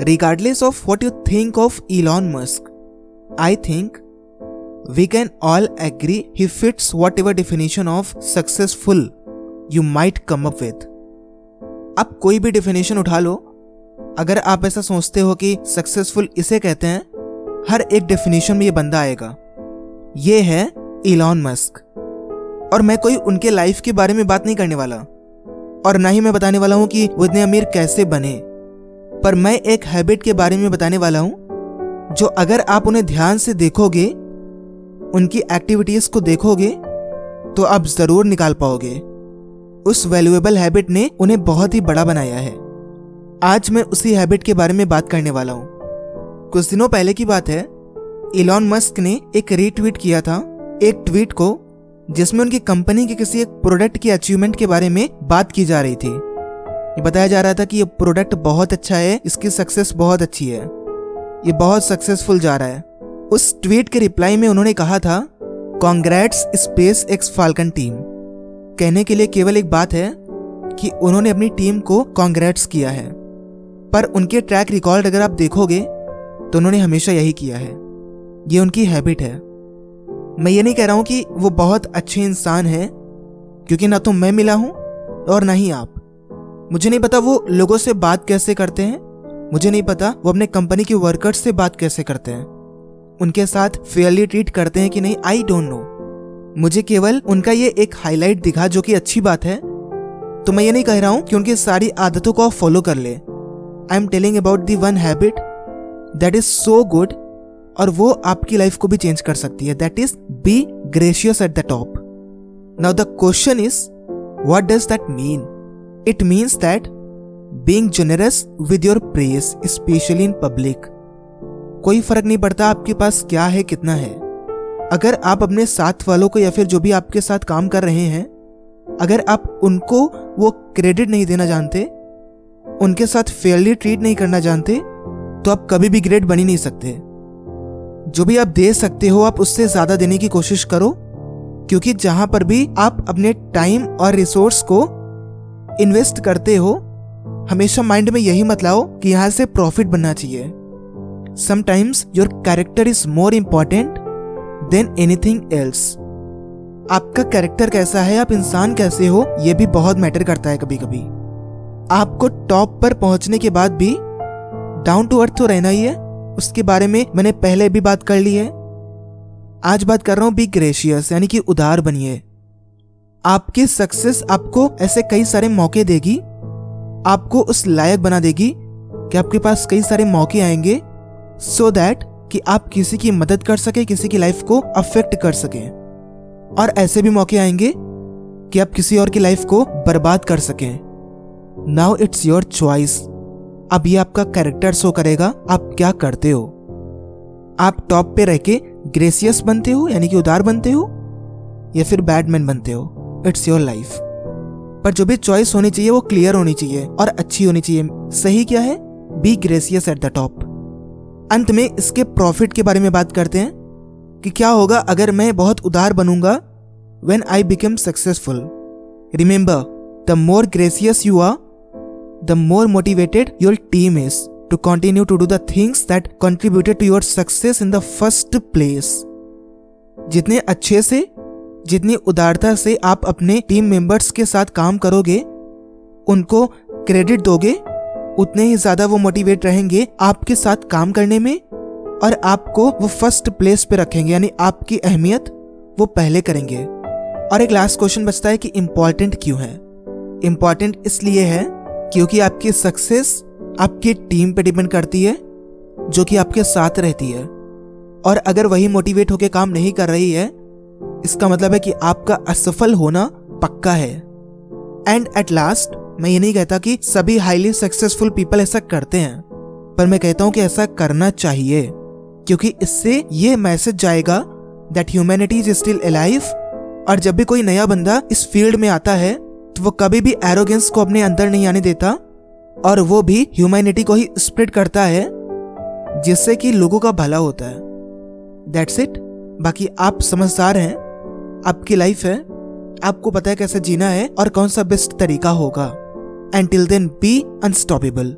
regardless of what you think of Elon Musk, I think we can all agree he fits whatever definition of successful you might come up with. अब कोई भी definition उठा लो। अगर आप ऐसा सोचते हो कि सक्सेसफुल इसे कहते हैं हर एक डेफिनेशन में ये बंदा आएगा। ये है इलॉन मस्क और मैं कोई उनके लाइफ के बारे में बात नहीं करने वाला। और ना ही मैं बताने वाला हूँ कि वो इतने अमीर कैसे बने। पर मैं एक हैबिट के बारे में बताने वाला हूँ, जो अगर आप उन्हें ध्यान से देखोगे, उनकी एक्टिविटीज़ को देखोगे तो आप ज़रूर निकाल पाओगे। उस वैल्यूएबल हैबिट ने उन्हें बहुत ही बड़ा बनाया है। आज मैं उसी हैबिट के बारे में बात करने वाला हूँ। कुछ दिनों पहले की बात है इलॉन मस्क ने एक रीट्वीट किया था, एक ट्वीट को, जिसमें उनकी कंपनी के किसी एक प्रोडक्ट की अचीवमेंट के बारे में बात की जा रही थी। ये बताया जा रहा था कि ये प्रोडक्ट बहुत अच्छा है, इसकी सक्सेस बहुत अच्छी है। ये बहुत सक्सेसफुल जा रहा है। उस ट्वीट के रिप्लाई में उन्होंने कहा था congrats SpaceX Falcon team कहने के लिए केवल एक बात है कि उन्होंने अपनी टीम को कॉन्ग्रेट्स किया है। पर उनके ट्रैक रिकॉर्ड अगर आप देखोगे तो उन्होंने हमेशा यही किया है। ये उनकी हैबिट है। मैं ये नहीं कह रहा हूँ कि वो बहुत अच्छे इंसान हैं, क्योंकि ना तो मैं मिला हूँ और ना ही आप। मुझे नहीं पता वो लोगों से बात कैसे करते हैं। मुझे नहीं पता वो अपने कंपनी के वर्कर्स से बात कैसे करते हैं। उनके साथ फेयरली ट्रीट करते हैं कि नहीं आई डोंट नो मुझे केवल उनका ये एक हाईलाइट दिखा जो कि अच्छी बात है। तो मैं ये नहीं कह रहा हूँ कि उनकी सारी आदतों को फॉलो कर ले। I am telling about the one habit that is so good और वो आपकी लाइफ को भी चेंज कर सकती है। That is be gracious at the top now the question is what does that mean it means that being generous with your praise specially in public कोई फ़र्क नहीं पड़ता आपके पास क्या है, कितना है। अगर आप अपने साथ वालों को या फिर जो भी आपके साथ काम कर रहे हैं, अगर आप उनको वो क्रेडिट नहीं देना जानते, उनके साथ फेयरली ट्रीट नहीं करना जानते तो आप कभी भी ग्रेट बनी नहीं सकते। जो भी आप दे सकते हो, आप उससे ज़्यादा देने की कोशिश करो, क्योंकि जहाँ पर भी आप अपने टाइम और रिसोर्स को इन्वेस्ट करते हो, हमेशा माइंड में यही मत लाओ कि यहाँ से प्रॉफिट बनना चाहिए। Sometimes your character is more important than anything else आपका कैरेक्टर कैसा है, आप इंसान कैसे हो यह भी बहुत मैटर करता है कभी कभी आपको टॉप पर पहुँचने के बाद भी डाउन टू अर्थ तो रहना ही है, उसके बारे में मैंने पहले भी बात कर ली है। आज बात कर रहा हूँ बी ग्रेशियस यानी कि उदार बनिए। आपकी सक्सेस आपको ऐसे कई सारे मौके देगी। आपको उस लायक बना देगी कि आपके पास कई सारे मौके आएँगे सो so दैट कि आप किसी की मदद कर सके, किसी की लाइफ को अफेक्ट कर सके। और ऐसे भी मौके आएँगे कि आप किसी और की लाइफ को बर्बाद कर सकें। नाउ इट्स योर चॉइस अब ये आपका कैरेक्टर शो करेगा, आप क्या करते हो? आप टॉप पे रह के ग्रेसियस बनते हो, यानी कि उदार बनते हो, या फिर बैडमैन बनते हो? It's your life. पर जो भी चॉइस होनी चाहिए, वो क्लियर होनी चाहिए और अच्छी होनी चाहिए। सही क्या है? Be gracious at the top. अंत में इसके प्रॉफिट के बारे में बात करते हैं कि क्या होगा अगर मैं बहुत उदार बनूँगा when I become successful remember the more gracious you are the more motivated your team is to continue to do the things that contributed to your success in the first place जितने अच्छे से जितनी उदारता से आप अपने team members के साथ काम करोगे, उनको क्रेडिट दोगे, उतने ही ज़्यादा वो मोटिवेट रहेंगे आपके साथ काम करने में और आपको वो फ़र्स्ट प्लेस पे रखेंगे, यानी आपकी अहमियत वो पहले करेंगे। और एक लास्ट क्वेश्चन बचता है कि इंपॉर्टेंट क्यों है? इंपॉर्टेंट इसलिए है क्योंकि आपकी सक्सेस आपकी टीम पे डिपेंड करती है, जो कि आपके साथ रहती है। और अगर वही मोटिवेट होकर काम नहीं कर रही है इसका मतलब है कि आपका असफल होना पक्का है। एंड एट लास्ट मैं ये नहीं कहता कि सभी हाईली सक्सेसफुल पीपल ऐसा करते हैं, पर मैं कहता हूँ कि ऐसा करना चाहिए, क्योंकि इससे ये मैसेज जाएगा that humanity is still alive और जब भी कोई नया बंदा इस फ़ील्ड में आता है तो वो कभी भी एरोगेंस को अपने अंदर नहीं आने देता, और वो भी ह्यूमैनिटी को ही स्प्रेड करता है, जिससे कि लोगों का भला होता है। दैट्स इट बाकी आप समझदार हैं आपकी लाइफ है, आपको पता है कैसे जीना है और कौन सा बेस्ट तरीका होगा। And till then be unstoppable